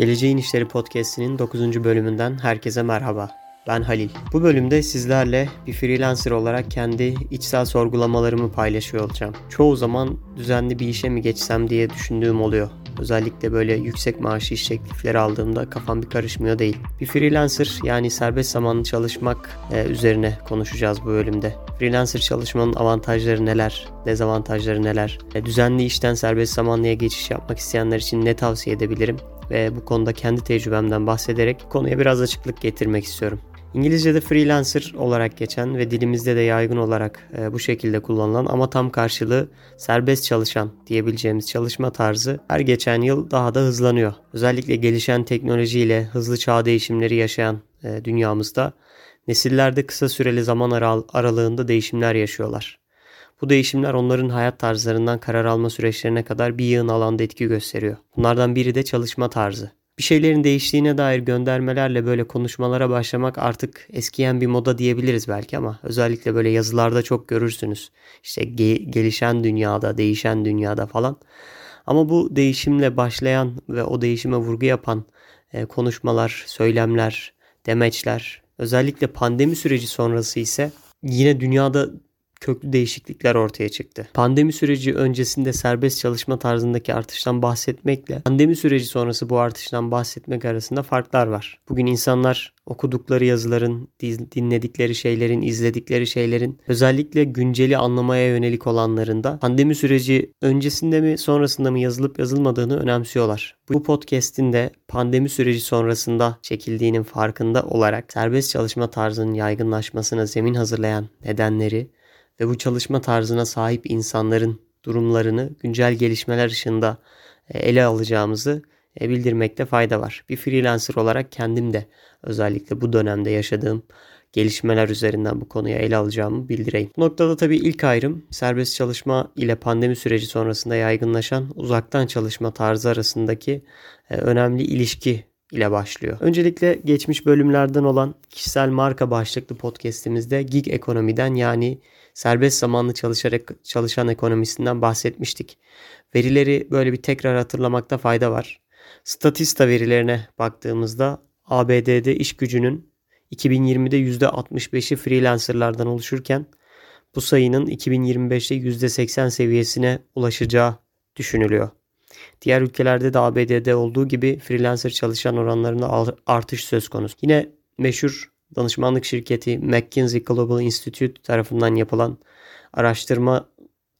Geleceğin İşleri Podcast'inin 9. bölümünden herkese merhaba. Ben Halil. Bu bölümde sizlerle bir freelancer olarak kendi içsel sorgulamalarımı paylaşıyor olacağım. Çoğu zaman düzenli bir işe mi geçsem diye düşündüğüm oluyor. Özellikle böyle yüksek maaşlı iş teklifleri aldığımda kafam bir karışmıyor değil. Bir freelancer yani serbest zamanlı çalışmak e, üzerine konuşacağız bu bölümde. Freelancer çalışmanın avantajları neler, dezavantajları neler, e, düzenli işten serbest zamanlıya geçiş yapmak isteyenler için ne tavsiye edebilirim ve bu konuda kendi tecrübemden bahsederek konuya biraz açıklık getirmek istiyorum. İngilizce'de freelancer olarak geçen ve dilimizde de yaygın olarak e, bu şekilde kullanılan ama tam karşılığı serbest çalışan diyebileceğimiz çalışma tarzı her geçen yıl daha da hızlanıyor. Özellikle gelişen teknolojiyle hızlı çağ değişimleri yaşayan e, dünyamızda nesillerde kısa süreli zaman aral- aralığında değişimler yaşıyorlar. Bu değişimler onların hayat tarzlarından karar alma süreçlerine kadar bir yığın alanda etki gösteriyor. Bunlardan biri de çalışma tarzı. Bir şeylerin değiştiğine dair göndermelerle böyle konuşmalara başlamak artık eskiyen bir moda diyebiliriz belki ama özellikle böyle yazılarda çok görürsünüz. İşte ge- gelişen dünyada, değişen dünyada falan. Ama bu değişimle başlayan ve o değişime vurgu yapan e, konuşmalar, söylemler, demeçler, özellikle pandemi süreci sonrası ise yine dünyada köklü değişiklikler ortaya çıktı. Pandemi süreci öncesinde serbest çalışma tarzındaki artıştan bahsetmekle pandemi süreci sonrası bu artıştan bahsetmek arasında farklar var. Bugün insanlar okudukları yazıların, dinledikleri şeylerin, izledikleri şeylerin özellikle günceli anlamaya yönelik olanlarında pandemi süreci öncesinde mi sonrasında mı yazılıp yazılmadığını önemsiyorlar. Bu podcast'in de pandemi süreci sonrasında çekildiğinin farkında olarak serbest çalışma tarzının yaygınlaşmasına zemin hazırlayan nedenleri ve bu çalışma tarzına sahip insanların durumlarını güncel gelişmeler ışığında e, ele alacağımızı e, bildirmekte fayda var. Bir freelancer olarak kendim de özellikle bu dönemde yaşadığım gelişmeler üzerinden bu konuya ele alacağımı bildireyim. Bu noktada tabii ilk ayrım serbest çalışma ile pandemi süreci sonrasında yaygınlaşan uzaktan çalışma tarzı arasındaki e, önemli ilişki ile başlıyor. Öncelikle geçmiş bölümlerden olan kişisel marka başlıklı podcast'imizde gig ekonomiden yani serbest zamanlı çalışarak çalışan ekonomisinden bahsetmiştik. Verileri böyle bir tekrar hatırlamakta fayda var. Statista verilerine baktığımızda ABD'de iş gücünün 2020'de %65'i freelancerlardan oluşurken bu sayının 2025'te %80 seviyesine ulaşacağı düşünülüyor. Diğer ülkelerde de ABD'de olduğu gibi freelancer çalışan oranlarında artış söz konusu. Yine meşhur danışmanlık şirketi McKinsey Global Institute tarafından yapılan araştırma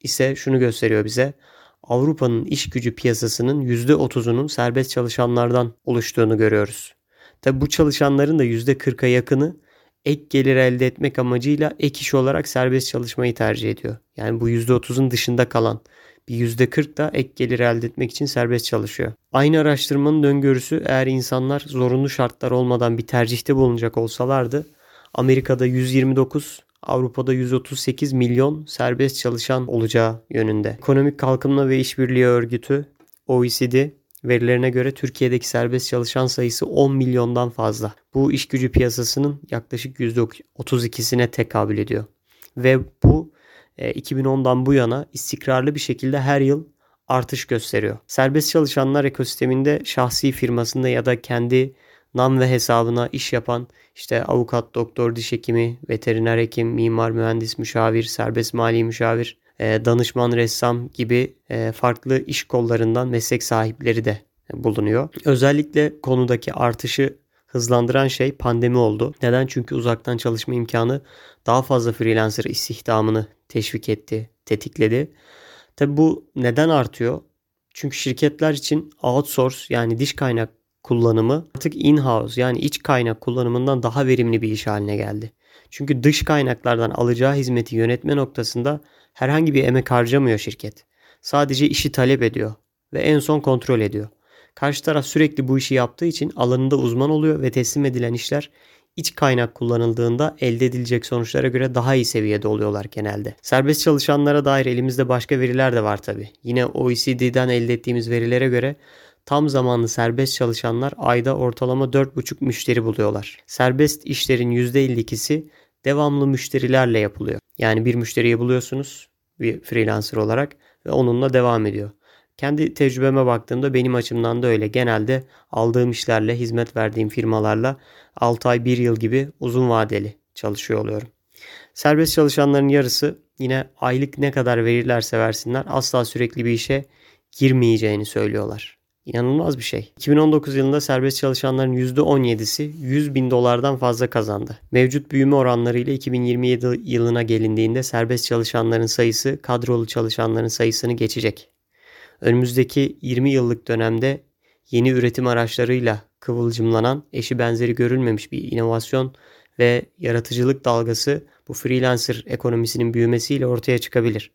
ise şunu gösteriyor bize. Avrupa'nın iş gücü piyasasının %30'unun serbest çalışanlardan oluştuğunu görüyoruz. Tabi bu çalışanların da %40'a yakını ek gelir elde etmek amacıyla ek iş olarak serbest çalışmayı tercih ediyor. Yani bu %30'un dışında kalan bir %40 da ek gelir elde etmek için serbest çalışıyor. Aynı araştırmanın öngörüsü eğer insanlar zorunlu şartlar olmadan bir tercihte bulunacak olsalardı Amerika'da 129, Avrupa'da 138 milyon serbest çalışan olacağı yönünde. Ekonomik Kalkınma ve İşbirliği Örgütü OECD verilerine göre Türkiye'deki serbest çalışan sayısı 10 milyondan fazla. Bu iş gücü piyasasının yaklaşık %32'sine tekabül ediyor. Ve bu 2010'dan e, bu yana istikrarlı bir şekilde her yıl artış gösteriyor. Serbest çalışanlar ekosisteminde şahsi firmasında ya da kendi nam ve hesabına iş yapan işte avukat, doktor, diş hekimi, veteriner hekim, mimar, mühendis, müşavir, serbest mali müşavir, e, danışman, ressam gibi e, farklı iş kollarından meslek sahipleri de bulunuyor. Özellikle konudaki artışı hızlandıran şey pandemi oldu. Neden? Çünkü uzaktan çalışma imkanı daha fazla freelancer istihdamını teşvik etti, tetikledi. Tabi bu neden artıyor? Çünkü şirketler için outsource yani diş kaynak kullanımı artık in-house yani iç kaynak kullanımından daha verimli bir iş haline geldi. Çünkü dış kaynaklardan alacağı hizmeti yönetme noktasında herhangi bir emek harcamıyor şirket. Sadece işi talep ediyor ve en son kontrol ediyor. Karşı taraf sürekli bu işi yaptığı için alanında uzman oluyor ve teslim edilen işler iç kaynak kullanıldığında elde edilecek sonuçlara göre daha iyi seviyede oluyorlar genelde. Serbest çalışanlara dair elimizde başka veriler de var tabi. Yine OECD'den elde ettiğimiz verilere göre tam zamanlı serbest çalışanlar ayda ortalama 4,5 müşteri buluyorlar. Serbest işlerin %52'si devamlı müşterilerle yapılıyor. Yani bir müşteriyi buluyorsunuz bir freelancer olarak ve onunla devam ediyor. Kendi tecrübeme baktığımda benim açımdan da öyle. Genelde aldığım işlerle, hizmet verdiğim firmalarla 6 ay 1 yıl gibi uzun vadeli çalışıyor oluyorum. Serbest çalışanların yarısı yine aylık ne kadar verirlerse versinler asla sürekli bir işe girmeyeceğini söylüyorlar. İnanılmaz bir şey. 2019 yılında serbest çalışanların %17'si 100 bin dolardan fazla kazandı. Mevcut büyüme oranlarıyla 2027 yılına gelindiğinde serbest çalışanların sayısı kadrolu çalışanların sayısını geçecek. Önümüzdeki 20 yıllık dönemde yeni üretim araçlarıyla kıvılcımlanan eşi benzeri görülmemiş bir inovasyon ve yaratıcılık dalgası bu freelancer ekonomisinin büyümesiyle ortaya çıkabilir.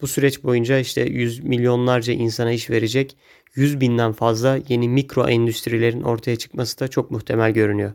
Bu süreç boyunca işte yüz milyonlarca insana iş verecek 100 binden fazla yeni mikro endüstrilerin ortaya çıkması da çok muhtemel görünüyor.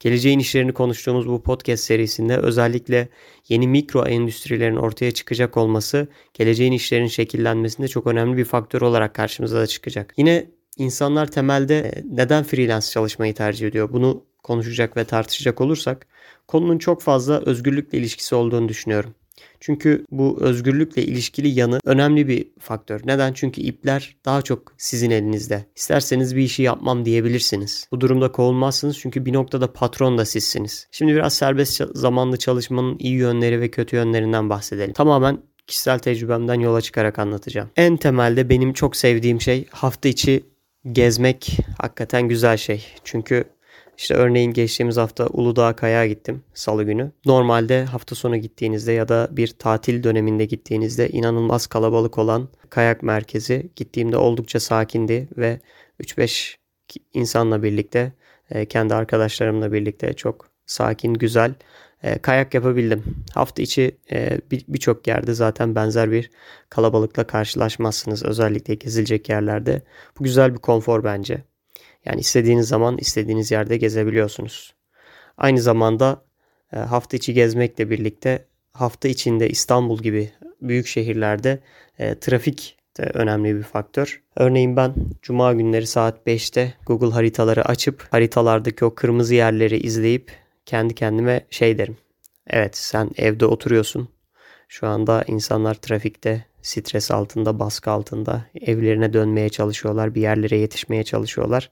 Geleceğin işlerini konuştuğumuz bu podcast serisinde özellikle yeni mikro endüstrilerin ortaya çıkacak olması geleceğin işlerin şekillenmesinde çok önemli bir faktör olarak karşımıza da çıkacak. Yine insanlar temelde e, neden freelance çalışmayı tercih ediyor? Bunu konuşacak ve tartışacak olursak konunun çok fazla özgürlükle ilişkisi olduğunu düşünüyorum. Çünkü bu özgürlükle ilişkili yanı önemli bir faktör. Neden? Çünkü ipler daha çok sizin elinizde. İsterseniz bir işi yapmam diyebilirsiniz. Bu durumda kovulmazsınız çünkü bir noktada patron da sizsiniz. Şimdi biraz serbest zamanlı çalışmanın iyi yönleri ve kötü yönlerinden bahsedelim. Tamamen kişisel tecrübemden yola çıkarak anlatacağım. En temelde benim çok sevdiğim şey hafta içi gezmek hakikaten güzel şey. Çünkü işte örneğin geçtiğimiz hafta Uludağ Kayağa gittim salı günü. Normalde hafta sonu gittiğinizde ya da bir tatil döneminde gittiğinizde inanılmaz kalabalık olan kayak merkezi gittiğimde oldukça sakindi ve 3-5 insanla birlikte e, kendi arkadaşlarımla birlikte çok sakin, güzel e, kayak yapabildim. Hafta içi e, birçok yerde zaten benzer bir kalabalıkla karşılaşmazsınız. Özellikle gezilecek yerlerde. Bu güzel bir konfor bence. Yani istediğiniz zaman istediğiniz yerde gezebiliyorsunuz. Aynı zamanda e, hafta içi gezmekle birlikte hafta içinde İstanbul gibi büyük şehirlerde e, trafik de önemli bir faktör. Örneğin ben cuma günleri saat 5'te Google haritaları açıp haritalardaki o kırmızı yerleri izleyip kendi kendime şey derim. Evet sen evde oturuyorsun. Şu anda insanlar trafikte stres altında, baskı altında evlerine dönmeye çalışıyorlar, bir yerlere yetişmeye çalışıyorlar.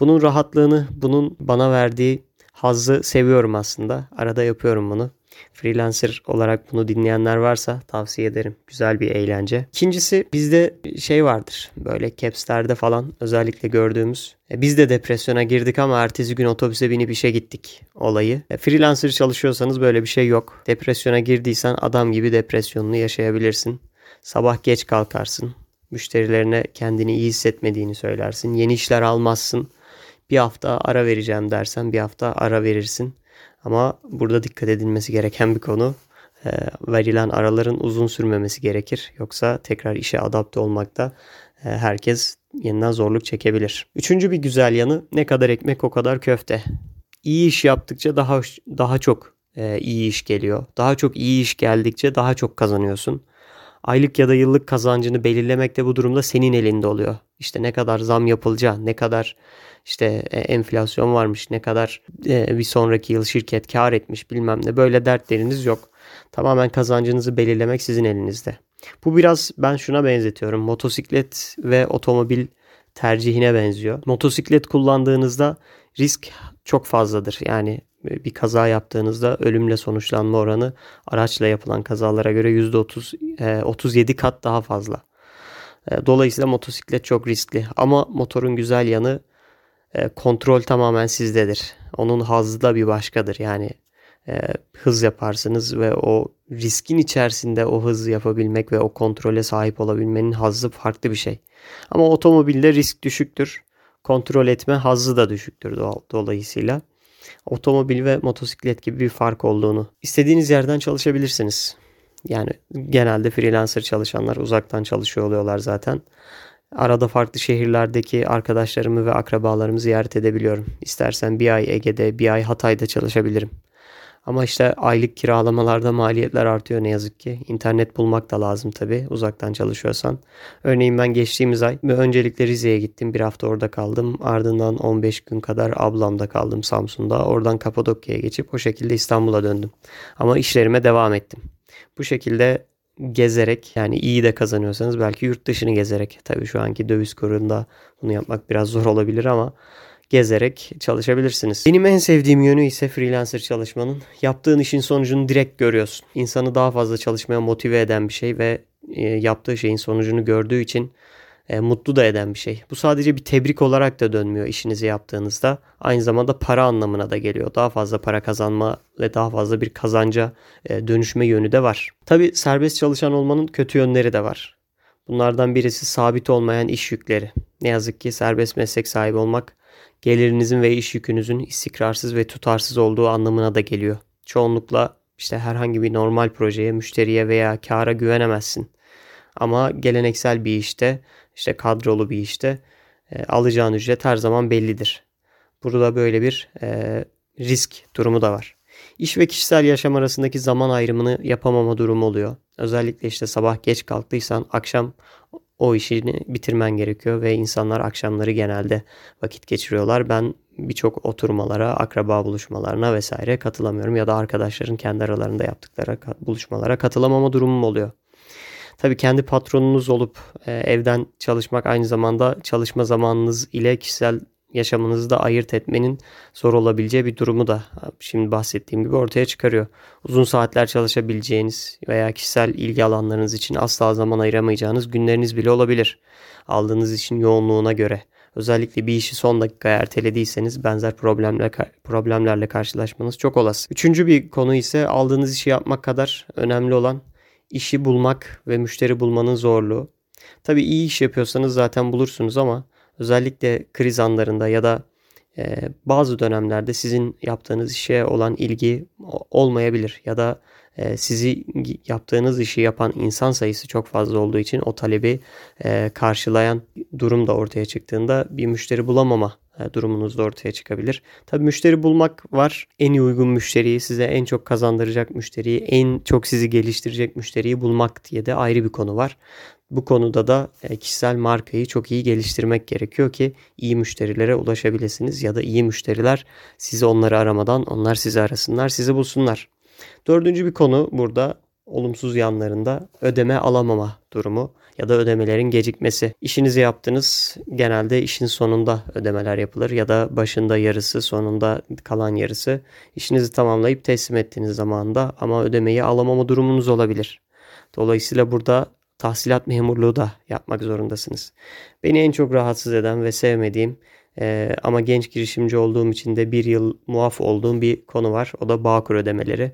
Bunun rahatlığını, bunun bana verdiği hazzı seviyorum aslında. Arada yapıyorum bunu. Freelancer olarak bunu dinleyenler varsa tavsiye ederim. Güzel bir eğlence. İkincisi bizde şey vardır. Böyle capslerde falan özellikle gördüğümüz. E, biz de depresyona girdik ama ertesi gün otobüse binip işe gittik olayı. E, freelancer çalışıyorsanız böyle bir şey yok. Depresyona girdiysen adam gibi depresyonunu yaşayabilirsin. Sabah geç kalkarsın. Müşterilerine kendini iyi hissetmediğini söylersin. Yeni işler almazsın. Bir hafta ara vereceğim dersen bir hafta ara verirsin. Ama burada dikkat edilmesi gereken bir konu. E, verilen araların uzun sürmemesi gerekir. Yoksa tekrar işe adapte olmakta e, herkes yeniden zorluk çekebilir. Üçüncü bir güzel yanı ne kadar ekmek o kadar köfte. İyi iş yaptıkça daha daha çok e, iyi iş geliyor. Daha çok iyi iş geldikçe daha çok kazanıyorsun aylık ya da yıllık kazancını belirlemek de bu durumda senin elinde oluyor. İşte ne kadar zam yapılacağı, ne kadar işte e, enflasyon varmış, ne kadar e, bir sonraki yıl şirket kar etmiş bilmem ne böyle dertleriniz yok. Tamamen kazancınızı belirlemek sizin elinizde. Bu biraz ben şuna benzetiyorum. Motosiklet ve otomobil tercihine benziyor. Motosiklet kullandığınızda risk çok fazladır. Yani bir kaza yaptığınızda ölümle sonuçlanma oranı araçla yapılan kazalara göre %30 37 e, kat daha fazla. E, dolayısıyla motosiklet çok riskli ama motorun güzel yanı e, kontrol tamamen sizdedir. Onun hazzı da bir başkadır. Yani hız yaparsınız ve o riskin içerisinde o hızı yapabilmek ve o kontrole sahip olabilmenin hazzı farklı bir şey. Ama otomobilde risk düşüktür. Kontrol etme hazzı da düşüktür dolayısıyla otomobil ve motosiklet gibi bir fark olduğunu. İstediğiniz yerden çalışabilirsiniz. Yani genelde freelancer çalışanlar uzaktan çalışıyor oluyorlar zaten. Arada farklı şehirlerdeki arkadaşlarımı ve akrabalarımı ziyaret edebiliyorum. İstersen bir ay Ege'de, bir ay Hatay'da çalışabilirim. Ama işte aylık kiralamalarda maliyetler artıyor ne yazık ki. İnternet bulmak da lazım tabi uzaktan çalışıyorsan. Örneğin ben geçtiğimiz ay öncelikle Rize'ye gittim. Bir hafta orada kaldım. Ardından 15 gün kadar ablamda kaldım Samsun'da. Oradan Kapadokya'ya geçip o şekilde İstanbul'a döndüm. Ama işlerime devam ettim. Bu şekilde gezerek yani iyi de kazanıyorsanız belki yurt dışını gezerek tabii şu anki döviz kurunda bunu yapmak biraz zor olabilir ama gezerek çalışabilirsiniz. Benim en sevdiğim yönü ise freelancer çalışmanın yaptığın işin sonucunu direkt görüyorsun. İnsanı daha fazla çalışmaya motive eden bir şey ve e, yaptığı şeyin sonucunu gördüğü için e, mutlu da eden bir şey. Bu sadece bir tebrik olarak da dönmüyor işinizi yaptığınızda. Aynı zamanda para anlamına da geliyor. Daha fazla para kazanma ve daha fazla bir kazanca e, dönüşme yönü de var. Tabi serbest çalışan olmanın kötü yönleri de var. Bunlardan birisi sabit olmayan iş yükleri. Ne yazık ki serbest meslek sahibi olmak gelirinizin ve iş yükünüzün istikrarsız ve tutarsız olduğu anlamına da geliyor. Çoğunlukla işte herhangi bir normal projeye, müşteriye veya kâra güvenemezsin. Ama geleneksel bir işte, işte kadrolu bir işte e, alacağın ücret her zaman bellidir. Burada böyle bir e, risk durumu da var. İş ve kişisel yaşam arasındaki zaman ayrımını yapamama durumu oluyor. Özellikle işte sabah geç kalktıysan akşam o işini bitirmen gerekiyor ve insanlar akşamları genelde vakit geçiriyorlar. Ben birçok oturmalara, akraba buluşmalarına vesaire katılamıyorum ya da arkadaşların kendi aralarında yaptıkları buluşmalara katılamama durumum oluyor. Tabii kendi patronunuz olup e, evden çalışmak aynı zamanda çalışma zamanınız ile kişisel yaşamınızı da ayırt etmenin zor olabileceği bir durumu da şimdi bahsettiğim gibi ortaya çıkarıyor. Uzun saatler çalışabileceğiniz veya kişisel ilgi alanlarınız için asla zaman ayıramayacağınız günleriniz bile olabilir. Aldığınız işin yoğunluğuna göre. Özellikle bir işi son dakika ertelediyseniz benzer problemler, problemlerle karşılaşmanız çok olası. Üçüncü bir konu ise aldığınız işi yapmak kadar önemli olan işi bulmak ve müşteri bulmanın zorluğu. Tabii iyi iş yapıyorsanız zaten bulursunuz ama özellikle kriz anlarında ya da e, bazı dönemlerde sizin yaptığınız işe olan ilgi olmayabilir ya da e, sizi yaptığınız işi yapan insan sayısı çok fazla olduğu için o talebi e, karşılayan durum da ortaya çıktığında bir müşteri bulamama e, durumunuz da ortaya çıkabilir. Tabii müşteri bulmak var. En iyi uygun müşteriyi, size en çok kazandıracak müşteriyi, en çok sizi geliştirecek müşteriyi bulmak diye de ayrı bir konu var. Bu konuda da e, kişisel markayı çok iyi geliştirmek gerekiyor ki iyi müşterilere ulaşabilirsiniz ya da iyi müşteriler sizi onları aramadan onlar sizi arasınlar, sizi bulsunlar. Dördüncü bir konu burada olumsuz yanlarında ödeme alamama durumu ya da ödemelerin gecikmesi. İşinizi yaptınız genelde işin sonunda ödemeler yapılır ya da başında yarısı sonunda kalan yarısı. İşinizi tamamlayıp teslim ettiğiniz zamanda ama ödemeyi alamama durumunuz olabilir. Dolayısıyla burada tahsilat memurluğu da yapmak zorundasınız. Beni en çok rahatsız eden ve sevmediğim e, ama genç girişimci olduğum için de bir yıl muaf olduğum bir konu var. O da Bağkur ödemeleri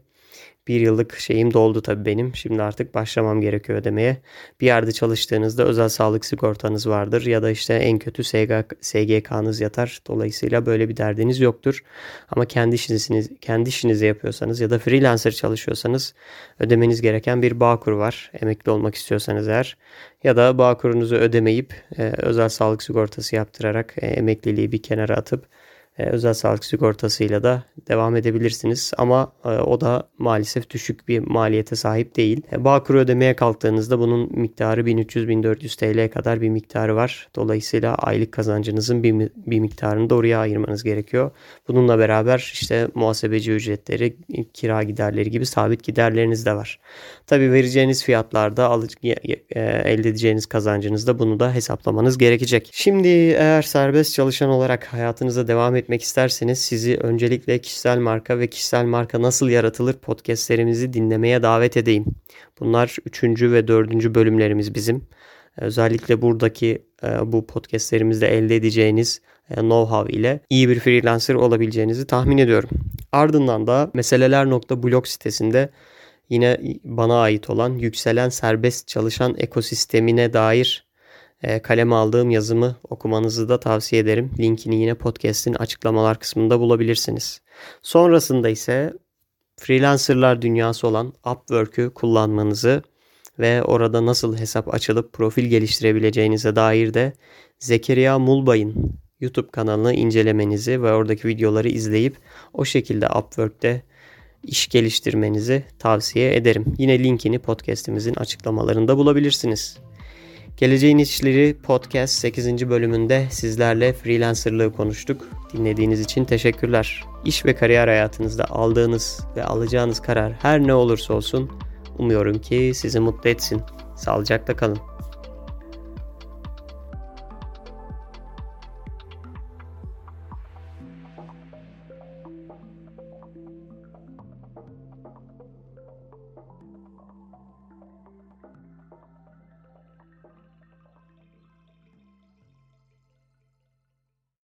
bir yıllık şeyim doldu tabii benim. Şimdi artık başlamam gerekiyor ödemeye. Bir yerde çalıştığınızda özel sağlık sigortanız vardır ya da işte en kötü SGK'nız yatar. Dolayısıyla böyle bir derdiniz yoktur. Ama kendi işinizi, kendi işinizi yapıyorsanız ya da freelancer çalışıyorsanız ödemeniz gereken bir Bağkur var. Emekli olmak istiyorsanız eğer ya da Bağkur'unuzu ödemeyip e, özel sağlık sigortası yaptırarak e, emekliliği bir kenara atıp özel sağlık sigortasıyla da devam edebilirsiniz. Ama e, o da maalesef düşük bir maliyete sahip değil. E, Bağkur ödemeye kalktığınızda bunun miktarı 1300-1400 TL'ye kadar bir miktarı var. Dolayısıyla aylık kazancınızın bir, bir miktarını da oraya ayırmanız gerekiyor. Bununla beraber işte muhasebeci ücretleri, kira giderleri gibi sabit giderleriniz de var. Tabi vereceğiniz fiyatlarda elde edeceğiniz kazancınızda bunu da hesaplamanız gerekecek. Şimdi eğer serbest çalışan olarak hayatınıza devam et etmek isterseniz sizi öncelikle kişisel marka ve kişisel marka nasıl yaratılır podcastlerimizi dinlemeye davet edeyim. Bunlar 3. ve 4. bölümlerimiz bizim. Özellikle buradaki e, bu podcastlerimizde elde edeceğiniz e, know-how ile iyi bir freelancer olabileceğinizi tahmin ediyorum. Ardından da meseleler.blog sitesinde yine bana ait olan yükselen serbest çalışan ekosistemine dair kaleme aldığım yazımı okumanızı da tavsiye ederim. Linkini yine podcast'in açıklamalar kısmında bulabilirsiniz. Sonrasında ise freelancerlar dünyası olan Upwork'ü kullanmanızı ve orada nasıl hesap açılıp profil geliştirebileceğinize dair de Zekeriya Mulbay'ın YouTube kanalını incelemenizi ve oradaki videoları izleyip o şekilde Upwork'te iş geliştirmenizi tavsiye ederim. Yine linkini podcast'imizin açıklamalarında bulabilirsiniz. Geleceğin İşleri Podcast 8. bölümünde sizlerle freelancerlığı konuştuk. Dinlediğiniz için teşekkürler. İş ve kariyer hayatınızda aldığınız ve alacağınız karar her ne olursa olsun Umuyorum ki sizi mutlu etsin. Sağlıcakla kalın.